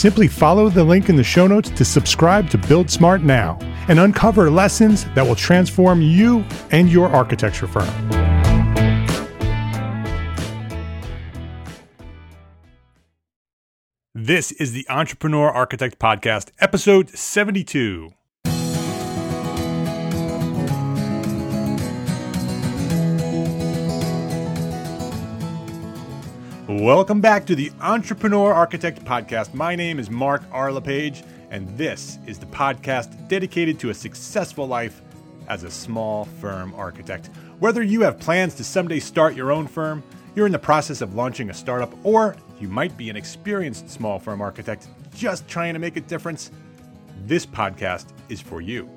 Simply follow the link in the show notes to subscribe to Build Smart now and uncover lessons that will transform you and your architecture firm. This is the Entrepreneur Architect Podcast, episode 72. Welcome back to the Entrepreneur Architect Podcast. My name is Mark R. LePage, and this is the podcast dedicated to a successful life as a small firm architect. Whether you have plans to someday start your own firm, you're in the process of launching a startup, or you might be an experienced small firm architect just trying to make a difference, this podcast is for you.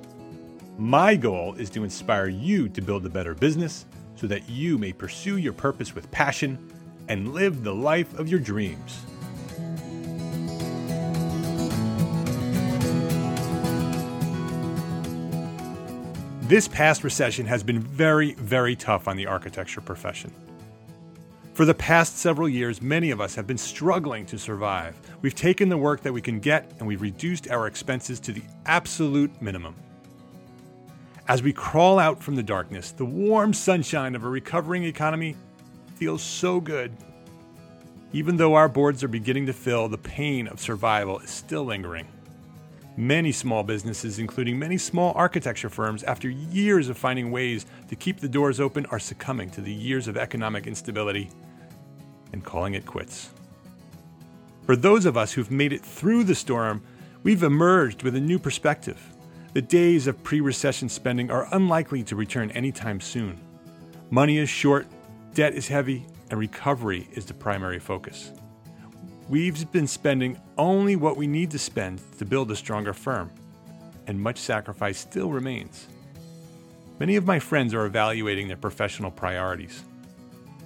My goal is to inspire you to build a better business so that you may pursue your purpose with passion and live the life of your dreams. This past recession has been very, very tough on the architecture profession. For the past several years, many of us have been struggling to survive. We've taken the work that we can get and we've reduced our expenses to the absolute minimum. As we crawl out from the darkness, the warm sunshine of a recovering economy feels so good. Even though our boards are beginning to fill, the pain of survival is still lingering. Many small businesses, including many small architecture firms, after years of finding ways to keep the doors open, are succumbing to the years of economic instability and calling it quits. For those of us who've made it through the storm, we've emerged with a new perspective. The days of pre recession spending are unlikely to return anytime soon. Money is short, debt is heavy, and recovery is the primary focus. We've been spending only what we need to spend to build a stronger firm, and much sacrifice still remains. Many of my friends are evaluating their professional priorities.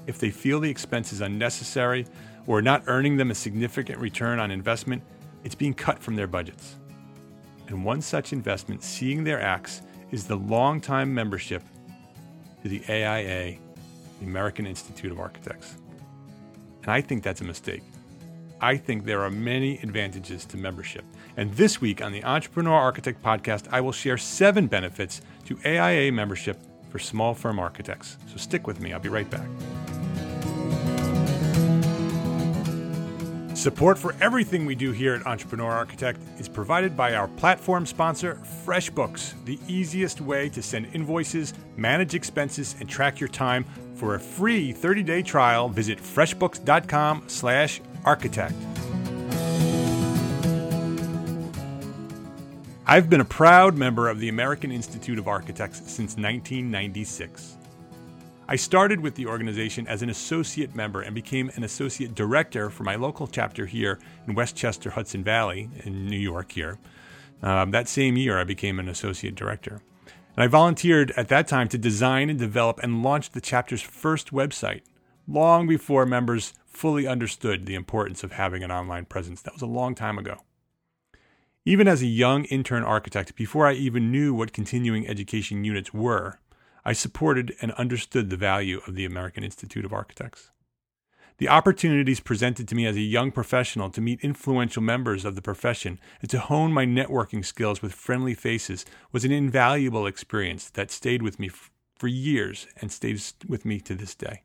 If they feel the expense is unnecessary or not earning them a significant return on investment, it's being cut from their budgets. And one such investment seeing their acts is the long-time membership to the AIA, the American Institute of Architects. And I think that's a mistake. I think there are many advantages to membership. And this week on the Entrepreneur Architect podcast, I will share seven benefits to AIA membership for small firm architects. So stick with me, I'll be right back. Support for everything we do here at Entrepreneur Architect is provided by our platform sponsor, FreshBooks, the easiest way to send invoices, manage expenses, and track your time. For a free 30-day trial, visit freshbooks.com/architect. I've been a proud member of the American Institute of Architects since 1996. I started with the organization as an associate member and became an associate director for my local chapter here in Westchester, Hudson Valley, in New York, here. Um, that same year, I became an associate director. And I volunteered at that time to design and develop and launch the chapter's first website, long before members fully understood the importance of having an online presence. That was a long time ago. Even as a young intern architect, before I even knew what continuing education units were, I supported and understood the value of the American Institute of Architects. The opportunities presented to me as a young professional to meet influential members of the profession and to hone my networking skills with friendly faces was an invaluable experience that stayed with me f- for years and stays with me to this day.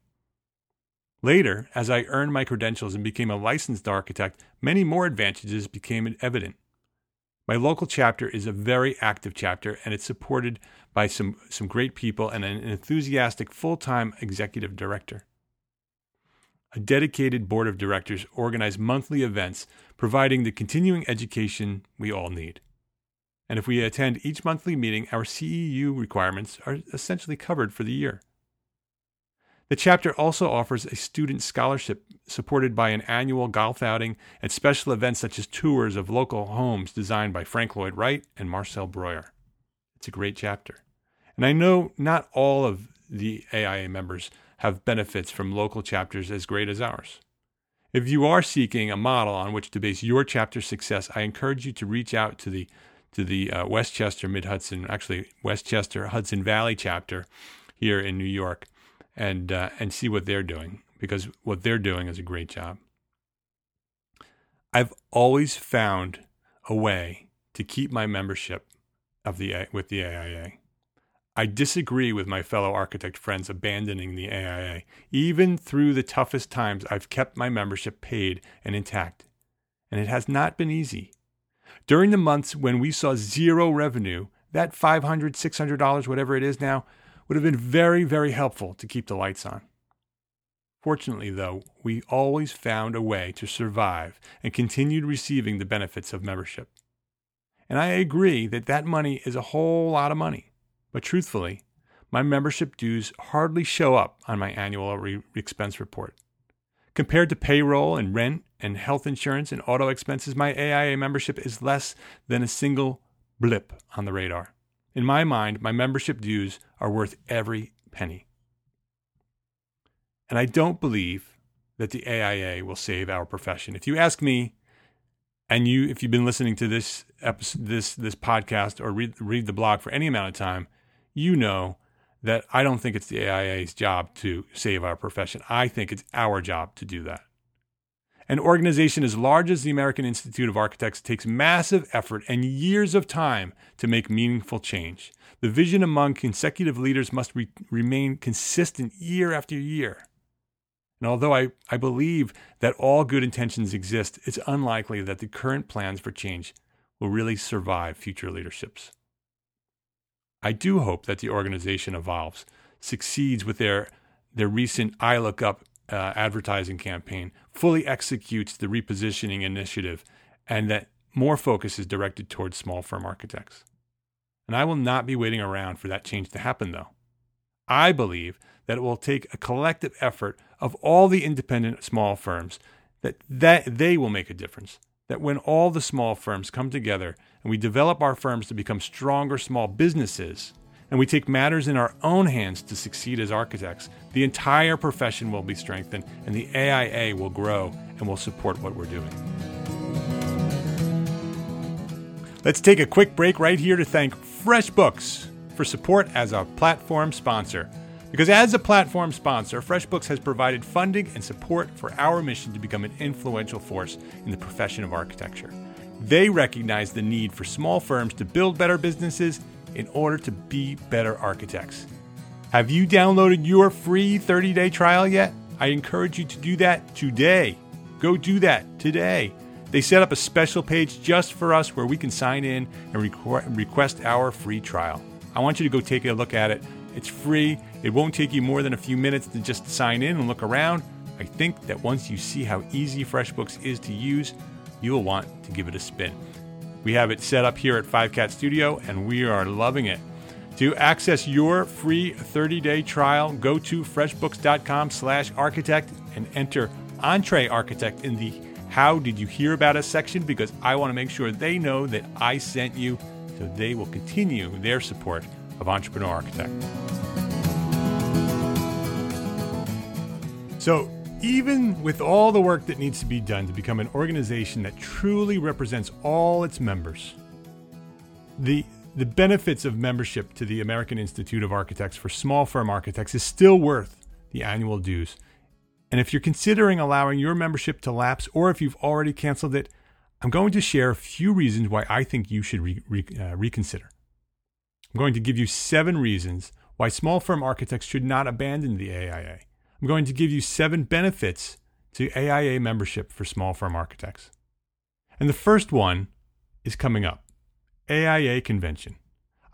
Later, as I earned my credentials and became a licensed architect, many more advantages became evident. My local chapter is a very active chapter and it's supported by some, some great people and an enthusiastic full time executive director. A dedicated board of directors organize monthly events providing the continuing education we all need. And if we attend each monthly meeting, our CEU requirements are essentially covered for the year. The chapter also offers a student scholarship supported by an annual golf outing and special events such as tours of local homes designed by Frank Lloyd Wright and Marcel Breuer. It's a great chapter. And I know not all of the AIA members have benefits from local chapters as great as ours. If you are seeking a model on which to base your chapter's success, I encourage you to reach out to the to the uh, Westchester Mid Hudson, actually Westchester Hudson Valley chapter here in New York and uh, and see what they're doing because what they're doing is a great job. I've always found a way to keep my membership of the with the AIA. I disagree with my fellow architect friends abandoning the AIA. Even through the toughest times, I've kept my membership paid and intact. And it has not been easy. During the months when we saw zero revenue, that $500, $600, whatever it is now, would have been very, very helpful to keep the lights on. Fortunately, though, we always found a way to survive and continued receiving the benefits of membership. And I agree that that money is a whole lot of money. But truthfully, my membership dues hardly show up on my annual re- expense report. Compared to payroll and rent and health insurance and auto expenses, my AIA membership is less than a single blip on the radar. In my mind, my membership dues are worth every penny. And I don't believe that the AIA will save our profession. If you ask me, and you, if you've been listening to this episode, this this podcast or read read the blog for any amount of time, you know that I don't think it's the AIA's job to save our profession. I think it's our job to do that. An organization as large as the American Institute of Architects takes massive effort and years of time to make meaningful change. The vision among consecutive leaders must re- remain consistent year after year. And although I, I believe that all good intentions exist, it's unlikely that the current plans for change will really survive future leaderships. I do hope that the organization evolves, succeeds with their, their recent I Look Up uh, advertising campaign fully executes the repositioning initiative and that more focus is directed towards small firm architects. And I will not be waiting around for that change to happen, though. I believe that it will take a collective effort of all the independent small firms that, that they will make a difference. That when all the small firms come together and we develop our firms to become stronger small businesses, and we take matters in our own hands to succeed as architects, the entire profession will be strengthened and the AIA will grow and will support what we're doing. Let's take a quick break right here to thank FreshBooks for support as a platform sponsor. Because as a platform sponsor, FreshBooks has provided funding and support for our mission to become an influential force in the profession of architecture. They recognize the need for small firms to build better businesses in order to be better architects. Have you downloaded your free 30 day trial yet? I encourage you to do that today. Go do that today. They set up a special page just for us where we can sign in and requ- request our free trial. I want you to go take a look at it. It's free, it won't take you more than a few minutes to just sign in and look around. I think that once you see how easy FreshBooks is to use, you'll want to give it a spin. We have it set up here at Five Cat Studio, and we are loving it. To access your free 30-day trial, go to freshbooks.com slash architect and enter Entre Architect in the How Did You Hear About Us section because I want to make sure they know that I sent you so they will continue their support of Entrepreneur Architect. So, even with all the work that needs to be done to become an organization that truly represents all its members, the the benefits of membership to the American Institute of Architects for small firm architects is still worth the annual dues. And if you're considering allowing your membership to lapse, or if you've already canceled it, I'm going to share a few reasons why I think you should re- re- uh, reconsider. I'm going to give you seven reasons why small firm architects should not abandon the AIA. I'm going to give you seven benefits to AIA membership for small firm architects. And the first one is coming up. AIA convention.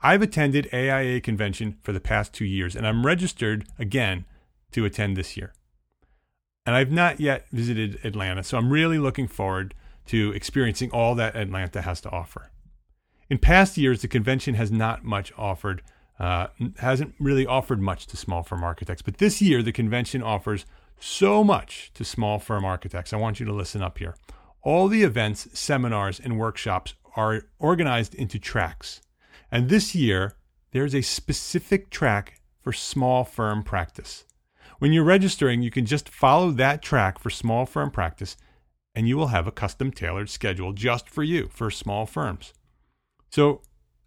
I've attended AIA convention for the past two years, and I'm registered again to attend this year. And I've not yet visited Atlanta, so I'm really looking forward to experiencing all that Atlanta has to offer. In past years, the convention has not much offered, uh, hasn't really offered much to small firm architects, but this year the convention offers so much to small firm architects. I want you to listen up here. All the events, seminars, and workshops are organized into tracks. And this year, there's a specific track for small firm practice. When you're registering, you can just follow that track for small firm practice, and you will have a custom tailored schedule just for you for small firms. So,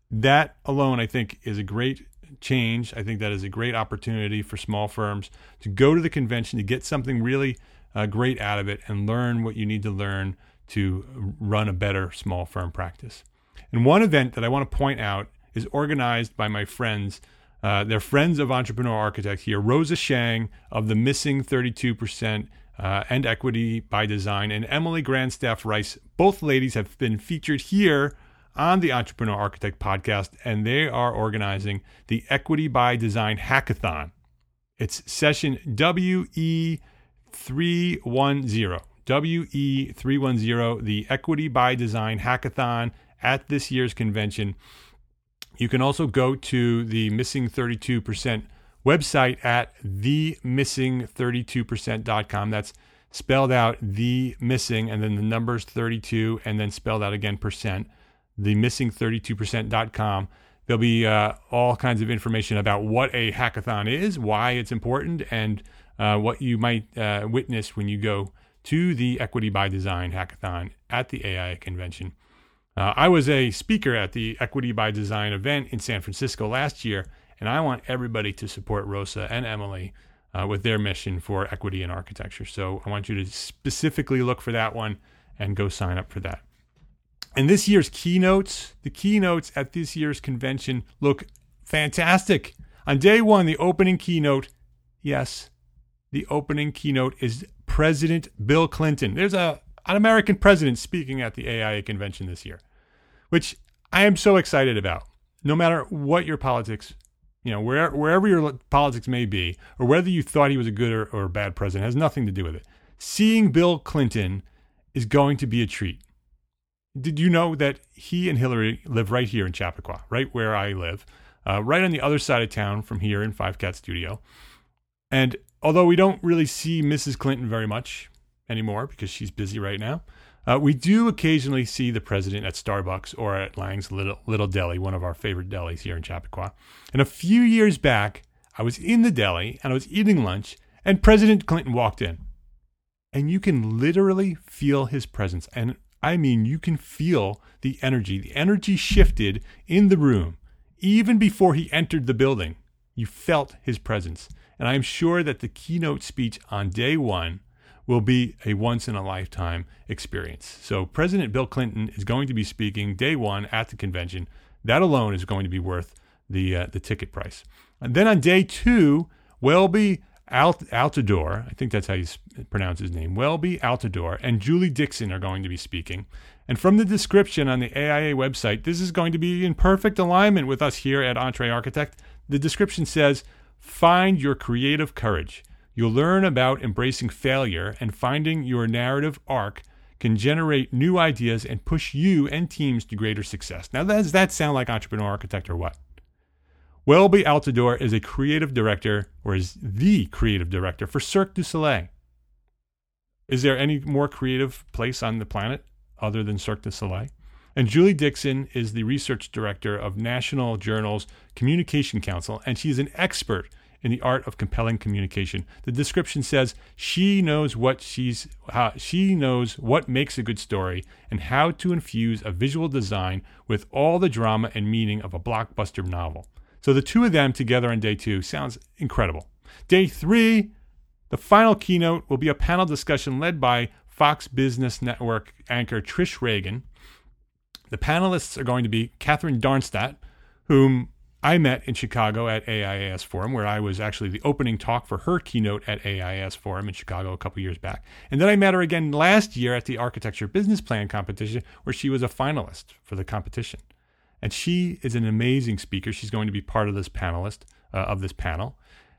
that alone, I think, is a great change. I think that is a great opportunity for small firms to go to the convention to get something really uh, great out of it and learn what you need to learn to run a better small firm practice. And one event that I want to point out is organized by my friends. Uh, they're friends of Entrepreneur Architect here, Rosa Sheng of the Missing 32% uh, and Equity by Design, and Emily Grandstaff Rice. Both ladies have been featured here on the Entrepreneur Architect podcast, and they are organizing the Equity by Design Hackathon. It's session WE310. WE310, the Equity by Design Hackathon at this year's convention. You can also go to the Missing 32% website at themissing32%.com. That's spelled out the missing and then the numbers 32 and then spelled out again percent. The missing32%.com. There'll be uh, all kinds of information about what a hackathon is, why it's important, and uh, what you might uh, witness when you go to the Equity by Design hackathon at the AI convention. Uh, I was a speaker at the Equity by Design event in San Francisco last year, and I want everybody to support Rosa and Emily uh, with their mission for equity in architecture. So I want you to specifically look for that one and go sign up for that. And this year's keynotes, the keynotes at this year's convention look fantastic. On day one, the opening keynote, yes, the opening keynote is President Bill Clinton. There's a an American president speaking at the AIA convention this year, which I am so excited about. No matter what your politics, you know, where, wherever your politics may be, or whether you thought he was a good or, or bad president, has nothing to do with it. Seeing Bill Clinton is going to be a treat. Did you know that he and Hillary live right here in Chappaqua, right where I live, uh, right on the other side of town from here in Five Cat Studio? And although we don't really see Mrs. Clinton very much anymore because she's busy right now, uh, we do occasionally see the president at Starbucks or at Lange's Little, Little Deli, one of our favorite delis here in Chappaqua. And a few years back, I was in the deli and I was eating lunch, and President Clinton walked in. And you can literally feel his presence. And I mean, you can feel the energy. The energy shifted in the room even before he entered the building. You felt his presence. And I am sure that the keynote speech on day one will be a once in a lifetime experience. So, President Bill Clinton is going to be speaking day one at the convention. That alone is going to be worth the, uh, the ticket price. And then on day two, Welby Alt- Altidor, I think that's how you pronounce his name, Welby Altidor, and Julie Dixon are going to be speaking. And from the description on the AIA website, this is going to be in perfect alignment with us here at Entre Architect. The description says, Find your creative courage. You'll learn about embracing failure and finding your narrative arc can generate new ideas and push you and teams to greater success. Now, does that sound like Entrepreneur Architect or what? Welby Altidor is a creative director, or is the creative director for Cirque du Soleil. Is there any more creative place on the planet other than Cirque du Soleil? And Julie Dixon is the research director of National Journal's Communication Council, and she's an expert in the art of compelling communication. The description says she knows what she's how, she knows what makes a good story and how to infuse a visual design with all the drama and meaning of a blockbuster novel. So the two of them together on day 2 sounds incredible. Day 3, the final keynote will be a panel discussion led by Fox Business Network anchor Trish Regan. The panelists are going to be Catherine Darmstadt, whom I met in Chicago at AIAS Forum, where I was actually the opening talk for her keynote at AIAS Forum in Chicago a couple years back. And then I met her again last year at the Architecture Business Plan competition, where she was a finalist for the competition. And she is an amazing speaker. She's going to be part of this panelist uh, of this panel.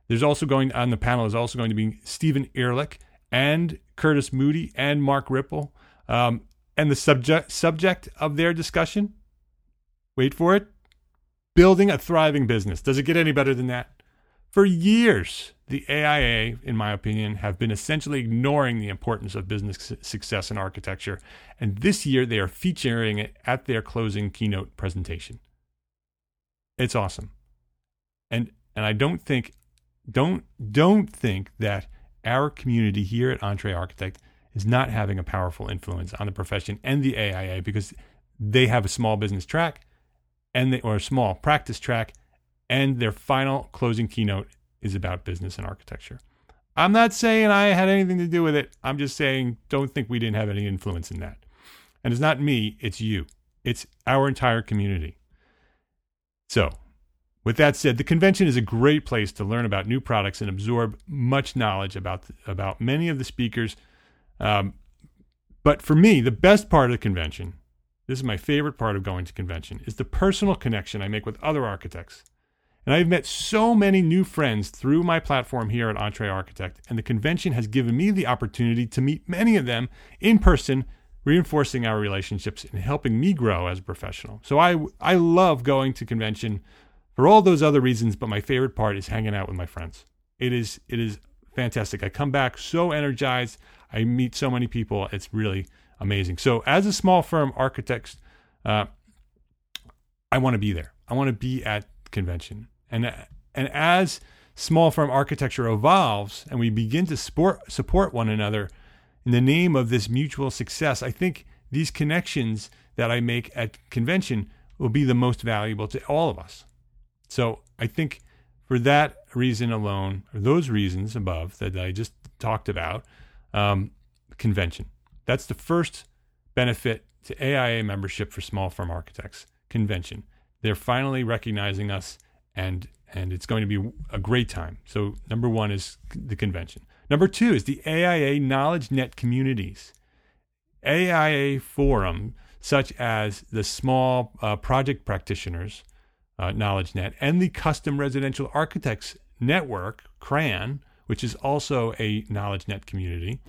There's also going on the panel is also going to be Steven Ehrlich and Curtis Moody and Mark Ripple. Um, and the subject subject of their discussion, wait for it, building a thriving business. Does it get any better than that? For years, the AIA, in my opinion, have been essentially ignoring the importance of business success in architecture, and this year they are featuring it at their closing keynote presentation. It's awesome. And and I don't think don't don't think that our community here at EntreArchitect is not having a powerful influence on the profession and the AIA because they have a small business track and they, or a small practice track, and their final closing keynote is about business and architecture. I'm not saying I had anything to do with it. I'm just saying don't think we didn't have any influence in that. And it's not me, it's you. It's our entire community. So, with that said, the convention is a great place to learn about new products and absorb much knowledge about about many of the speakers. Um, but for me, the best part of the convention this is my favorite part of going to convention is the personal connection I make with other architects. And I've met so many new friends through my platform here at EntreArchitect, and the convention has given me the opportunity to meet many of them in person, reinforcing our relationships and helping me grow as a professional. So I I love going to convention for all those other reasons, but my favorite part is hanging out with my friends. It is it is fantastic. I come back so energized. I meet so many people. It's really amazing. So, as a small firm architect, uh, I want to be there. I want to be at convention, and and as small firm architecture evolves and we begin to support support one another in the name of this mutual success, I think these connections that I make at convention will be the most valuable to all of us. So, I think for that reason alone, or those reasons above that I just talked about, um, convention. That's the first benefit to AIA membership for small firm architects convention. They're finally recognizing us and and it's going to be a great time. So number 1 is the convention. Number 2 is the AIA Knowledge Net communities. AIA forum such as the small uh, project practitioners uh, knowledge net and the custom residential architects network CRAN which is also a knowledge net community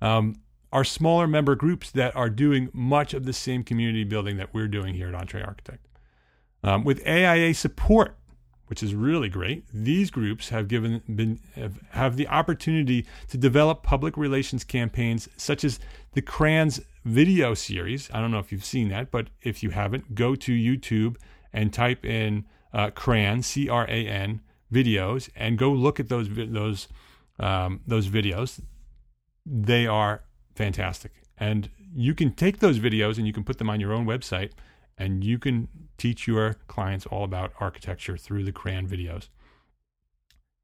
um, are smaller member groups that are doing much of the same community building that we're doing here at EntreArchitect. Um, with AIA support, which is really great, these groups have given been have, have the opportunity to develop public relations campaigns such as the CRAN's video series. I don't know if you've seen that, but if you haven't, go to YouTube and type in uh, CRAN C R A N videos and go look at those those um, those videos. They are fantastic. And you can take those videos and you can put them on your own website and you can teach your clients all about architecture through the CRAN videos.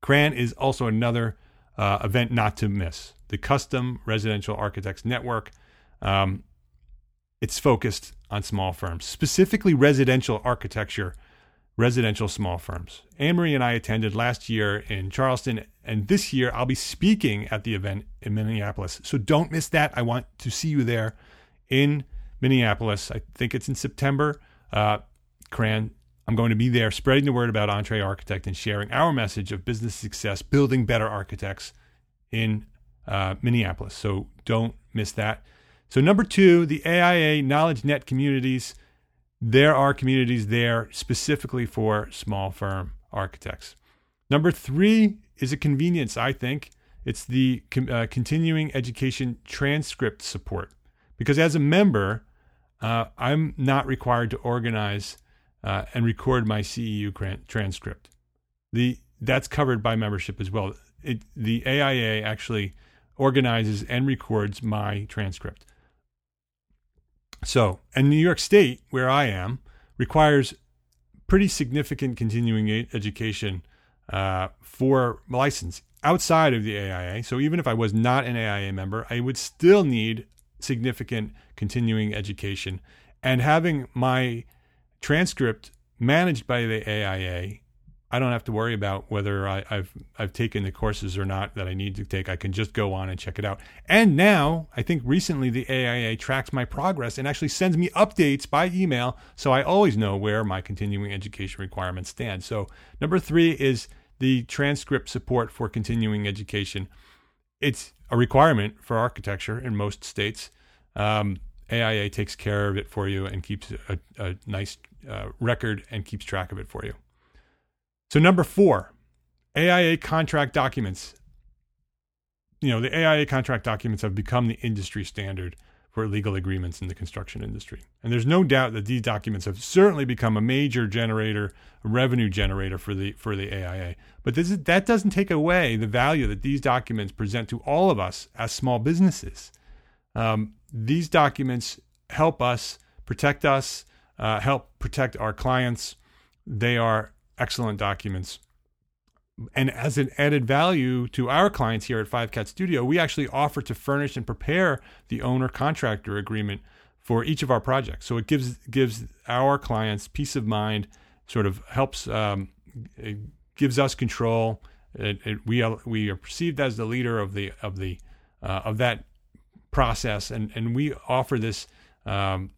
CRAN is also another uh, event not to miss. The Custom Residential Architects Network. Um, it's focused on small firms, specifically residential architecture residential small firms. Anne Marie and I attended last year in Charleston, and this year I'll be speaking at the event in Minneapolis. So don't miss that. I want to see you there in Minneapolis. I think it's in September. Uh, CRAN, I'm going to be there spreading the word about EntreArchitect and sharing our message of business success, building better architects in uh, Minneapolis. So don't miss that. So, number two, the AIA Knowledge Net communities there are communities there specifically for small firm architects. Number three is a convenience, I think. It's the uh, continuing education transcript support. Because as a member, uh, I'm not required to organize uh, and record my CEU transcript. The that's covered by membership as well. It, the AIA actually organizes and records my transcript. So, and New York State, where I am, requires pretty significant continuing education uh, for license outside of the AIA. So even if I was not an AIA member, I would still need significant continuing education. And having my transcript managed by the AIA, I don't have to worry about whether I, have I've taken the courses or not that I need to take. I can just go on and check it out. And now, I think recently the AIA tracks my progress and actually sends me updates by email, so I always know where my continuing education requirements stand. So number three is the transcript support for continuing education. It's a requirement for architecture in most states. Um, AIA takes care of it for you and keeps a, a nice uh, record and keeps track of it for you. So, number four, AIA contract documents. You know, the AIA contract documents have become the industry standard for legal agreements in the construction industry. And there's no doubt that these documents have certainly become a major generator, revenue generator for the for the AIA. But this is, that doesn't take away the value that these documents present to all of us as small businesses. Um, these documents help us protect us, uh, help protect our clients. They are excellent documents and as an added value to our clients here at Five Cat Studio, we actually offer to furnish and prepare the owner contractor agreement for each of our projects. So it gives gives our clients peace of mind, sort of helps um, gives us control. It, it, we are, we are perceived as the leader of the of the uh, of that process, and and we offer this um,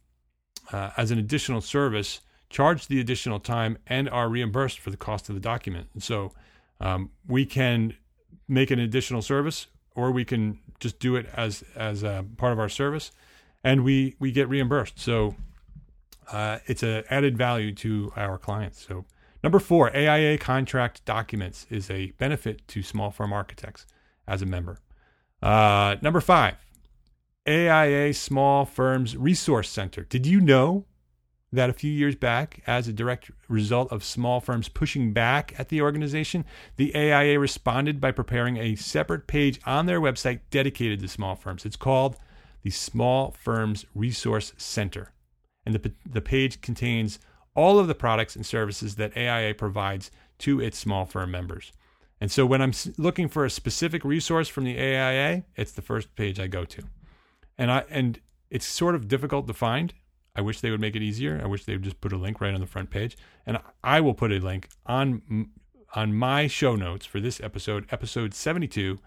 uh, as an additional service, charge the additional time, and are reimbursed for the cost of the document. And so um, we can make an additional service, or we can just do it as as a part of our service, and we we get reimbursed. So uh, it's an added value to our clients. So number four, AIA contract documents is a benefit to small firm architects as a member. Uh, number five, AIA Small Firms Resource Center. Did you know that a few years back, as a direct result of small firms pushing back at the organization, the AIA responded by preparing a separate page on their website dedicated to small firms. It's called the Small Firms Resource Center. And the, the page contains all of the products and services that AIA provides to its small firm members. And so when I'm looking for a specific resource from the AIA, it's the first page I go to. And I and it's sort of difficult to find I wish they would make it easier. I wish they would just put a link right on the front page. And I will put a link on on my show notes for this episode, episode 72,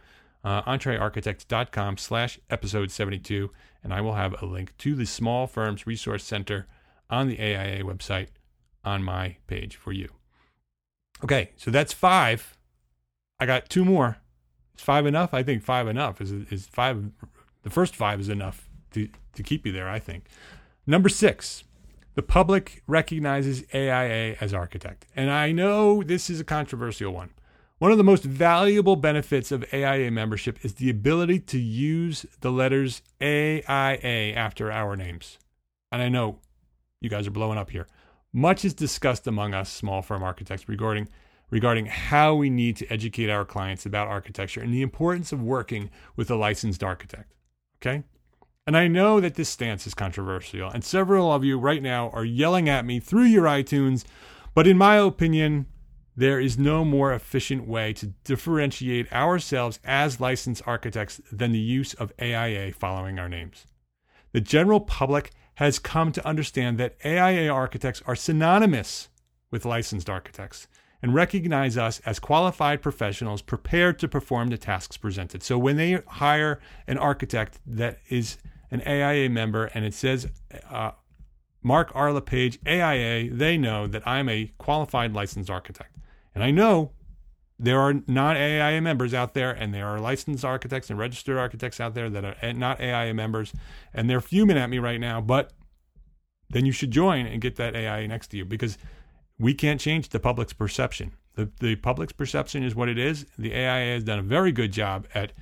uh, entrearchitect.com slash episode 72. And I will have a link to the Small Firms Resource Center on the AIA website on my page for you. Okay, so that's five. I got two more. Is five enough? I think five enough. Is is five? The first five is enough to to keep you there. I think. Number six, the public recognizes AIA as architect. And I know this is a controversial one. One of the most valuable benefits of AIA membership is the ability to use the letters AIA after our names. And I know you guys are blowing up here. Much is discussed among us small firm architects regarding regarding how we need to educate our clients about architecture and the importance of working with a licensed architect. Okay? And I know that this stance is controversial, and several of you right now are yelling at me through your iTunes, but in my opinion, there is no more efficient way to differentiate ourselves as licensed architects than the use of AIA following our names. The general public has come to understand that AIA architects are synonymous with licensed architects and recognize us as qualified professionals prepared to perform the tasks presented. So when they hire an architect that is an AIA member and it says uh, Mark R. LePage, AIA, they know that I'm a qualified licensed architect. And I know there are not AIA members out there, and there are licensed architects and registered architects out there that are not AIA members, and they're fuming at me right now. But then you should join and get that AIA next to you because we can't change the public's perception. The, the public's perception is what it is. The AIA has done a very good job at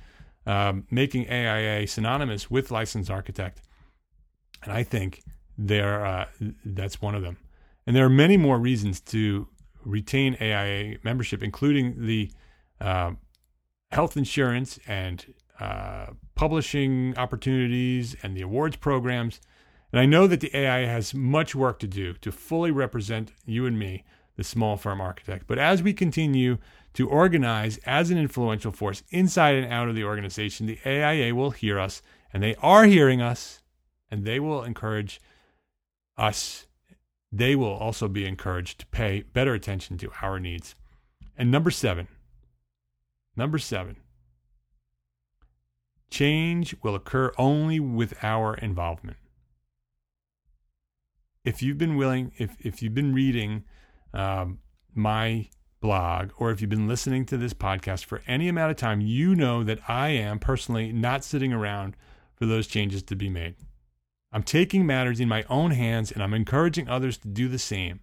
um, making AIA synonymous with licensed architect. And I think there uh, that's one of them. And there are many more reasons to retain AIA membership, including the uh, health insurance and uh, publishing opportunities and the awards programs. And I know that the AIA has much work to do to fully represent you and me, the small firm architect. But as we continue to organize as an influential force inside and out of the organization, the AIA will hear us, and they are hearing us, and they will encourage us. They will also be encouraged to pay better attention to our needs. And number seven, number seven, change will occur only with our involvement. If you've been willing, if, if you've been reading um, my blog or if you've been listening to this podcast for any amount of time, you know that I am personally not sitting around for those changes to be made. I'm taking matters in my own hands and I'm encouraging others to do the same.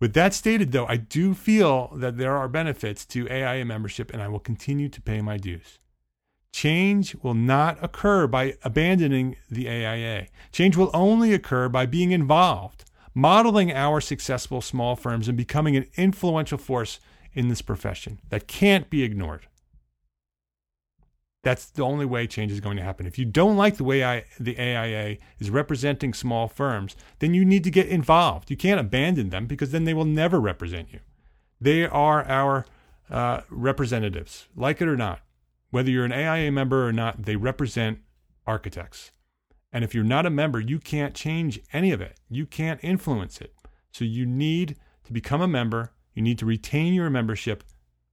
With that stated, though, I do feel that there are benefits to AIA membership and I will continue to pay my dues. Change will not occur by abandoning the AIA. Change will only occur by being involved, modeling our successful small firms, and becoming an influential force in this profession that can't be ignored. That's the only way change is going to happen. If you don't like the way I, the AIA is representing small firms, then you need to get involved. You can't abandon them because then they will never represent you. They are our uh, representatives, like it or not. Whether you're an AIA member or not, they represent architects. And if you're not a member, you can't change any of it. You can't influence it. So you need to become a member. You need to retain your membership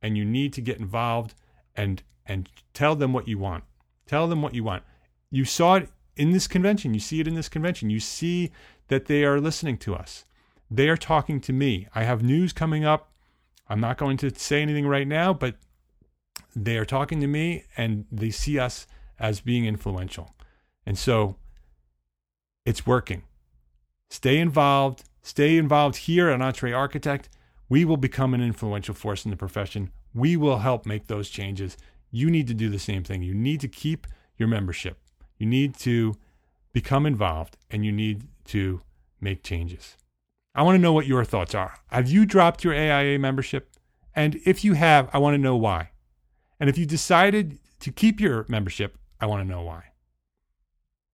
and you need to get involved and and tell them what you want. Tell them what you want. You saw it in this convention. You see it in this convention. You see that they are listening to us. They are talking to me. I have news coming up. I'm not going to say anything right now, but they are talking to me and they see us as being influential. And so it's working. Stay involved. Stay involved here at Entre Architect. We will become an influential force in the profession. We will help make those changes you need to do the same thing. You need to keep your membership. You need to become involved and you need to make changes. I want to know what your thoughts are. Have you dropped your AIA membership? And if you have, I want to know why. And if you decided to keep your membership, I want to know why.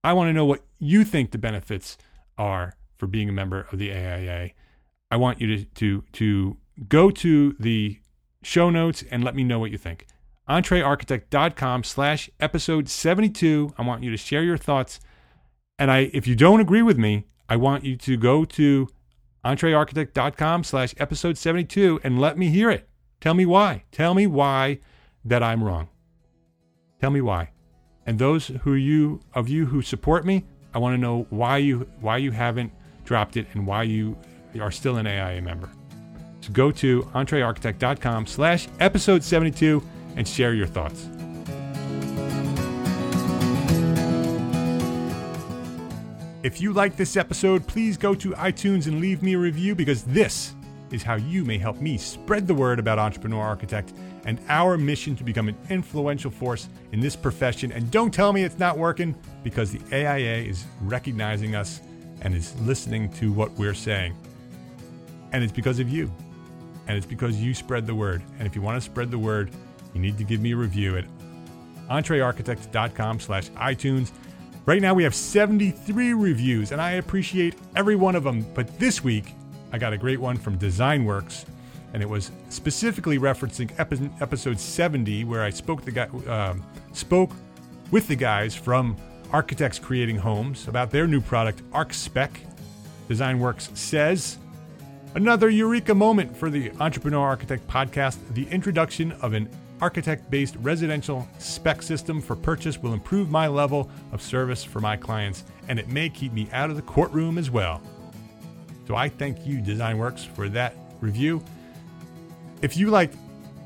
I want to know what you think the benefits are for being a member of the AIA. I want you to, to, to go to the show notes and let me know what you think entrearchitect.com slash episode 72. I want you to share your thoughts. And I, if you don't agree with me, I want you to go to entrearchitect.com slash episode 72 and let me hear it. Tell me why. Tell me why that I'm wrong. Tell me why. And those who you of you who support me, I want to know why you why you haven't dropped it and why you are still an AIA member. So go to entrearchitect.com slash episode 72 and share your thoughts. If you like this episode, please go to iTunes and leave me a review because this is how you may help me spread the word about Entrepreneur Architect and our mission to become an influential force in this profession. And don't tell me it's not working because the AIA is recognizing us and is listening to what we're saying. And it's because of you. And it's because you spread the word. And if you want to spread the word, you need to give me a review at entrearchitect.com slash iTunes. Right now we have 73 reviews, and I appreciate every one of them. But this week, I got a great one from DesignWorks, and it was specifically referencing episode 70, where I spoke the guy uh, spoke with the guys from Architects Creating Homes about their new product, ArchSpec. DesignWorks says, Another eureka moment for the Entrepreneur Architect podcast the introduction of an architect based residential spec system for purchase will improve my level of service for my clients, and it may keep me out of the courtroom as well. So I thank you, DesignWorks, for that review. If you like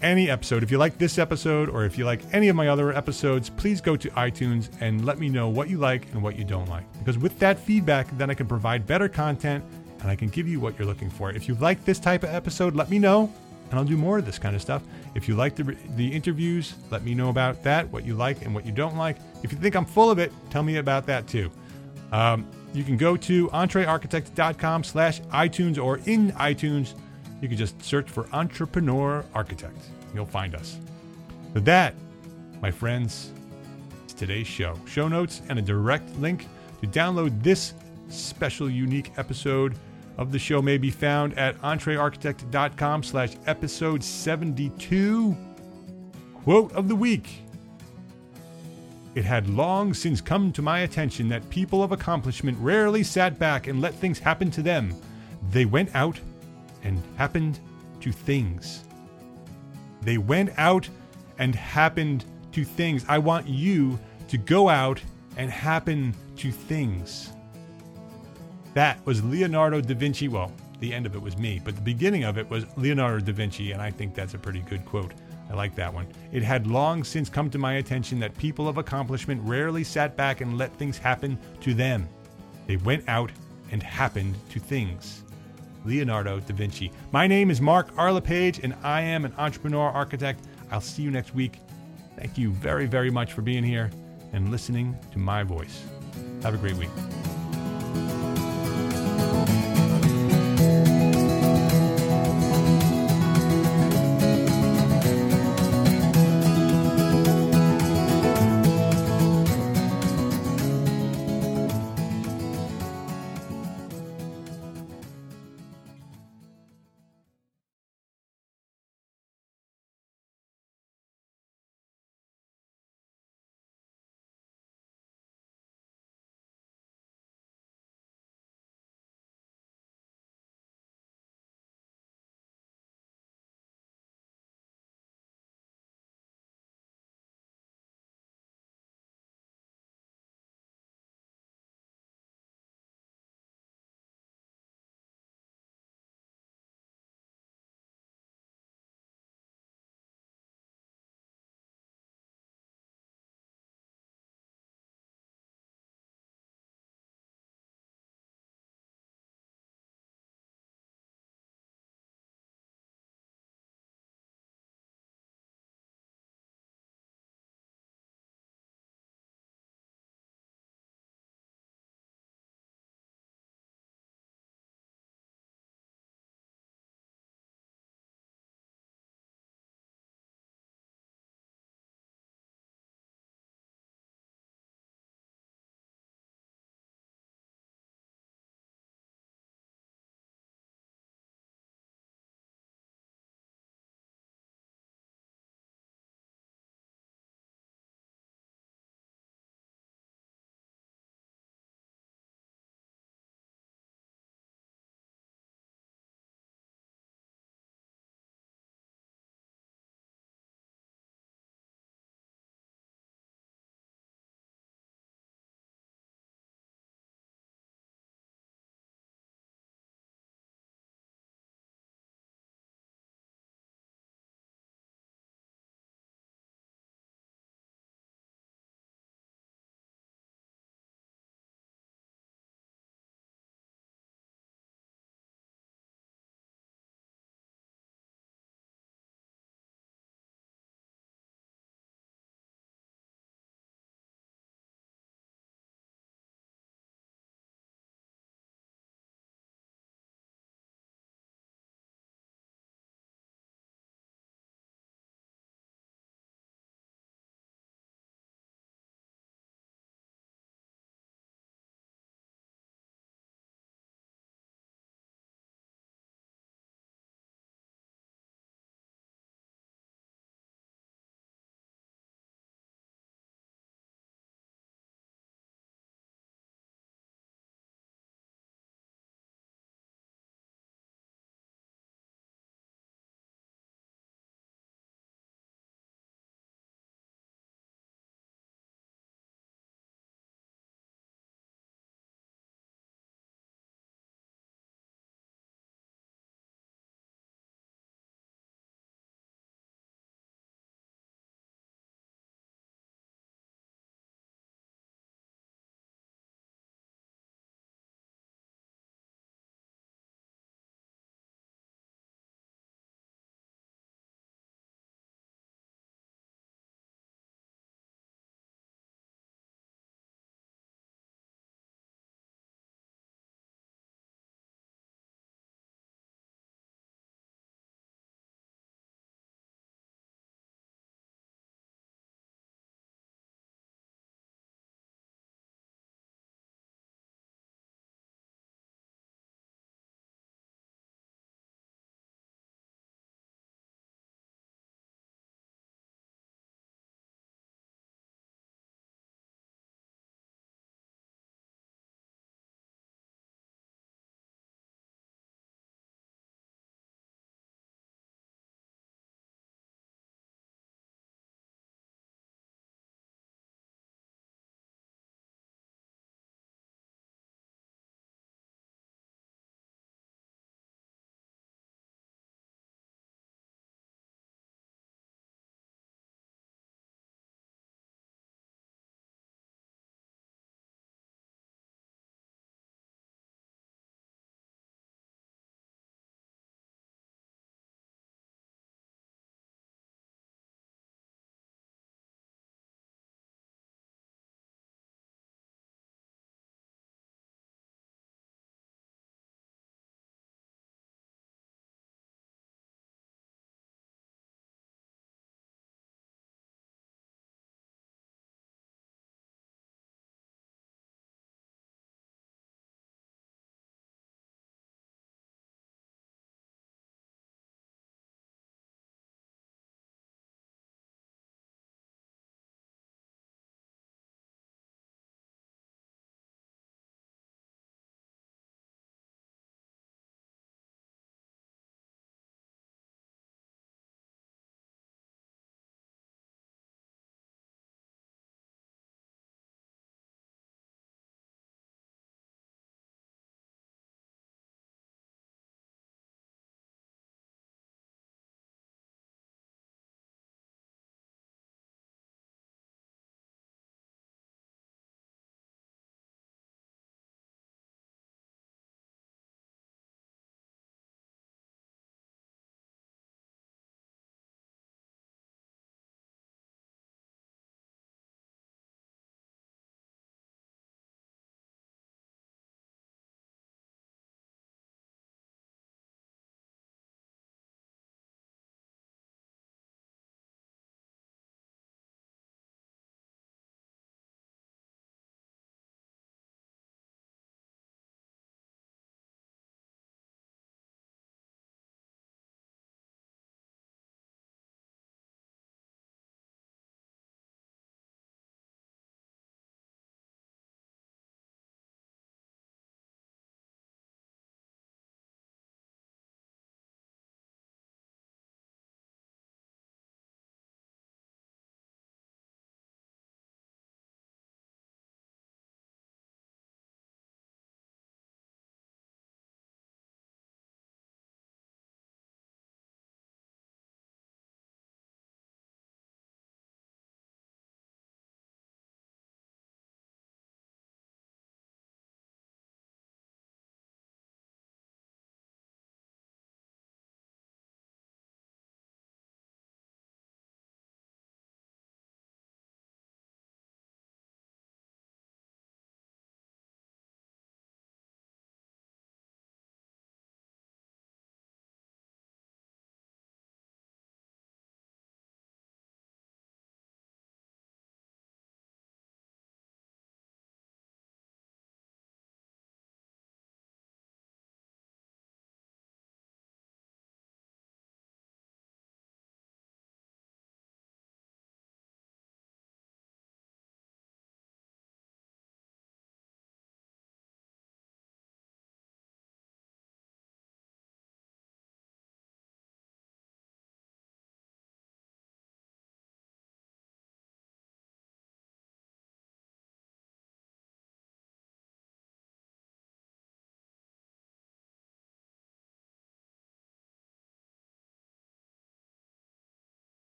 any episode, if you like this episode, or if you like any of my other episodes, please go to iTunes and let me know what you like and what you don't like. Because with that feedback, then I can provide better content and I can give you what you're looking for. If you like this type of episode, let me know and I'll do more of this kind of stuff. If you like the, the interviews, let me know about that, what you like and what you don't like. If you think I'm full of it, tell me about that too. Um, you can go to entrearchitect.com slash iTunes or in iTunes, you can just search for Entrepreneur Architect. You'll find us. So that, my friends, is today's show. Show notes and a direct link to download this special unique episode of the show may be found at entrearchitect.com slash episode 72. Quote of the week. It had long since come to my attention that people of accomplishment rarely sat back and let things happen to them. They went out and happened to things. They went out and happened to things. I want you to go out and happen to things. That was Leonardo da Vinci. Well, the end of it was me, but the beginning of it was Leonardo da Vinci, and I think that's a pretty good quote. I like that one. It had long since come to my attention that people of accomplishment rarely sat back and let things happen to them. They went out and happened to things. Leonardo da Vinci. My name is Mark R. LePage, and I am an entrepreneur architect. I'll see you next week. Thank you very, very much for being here and listening to my voice. Have a great week.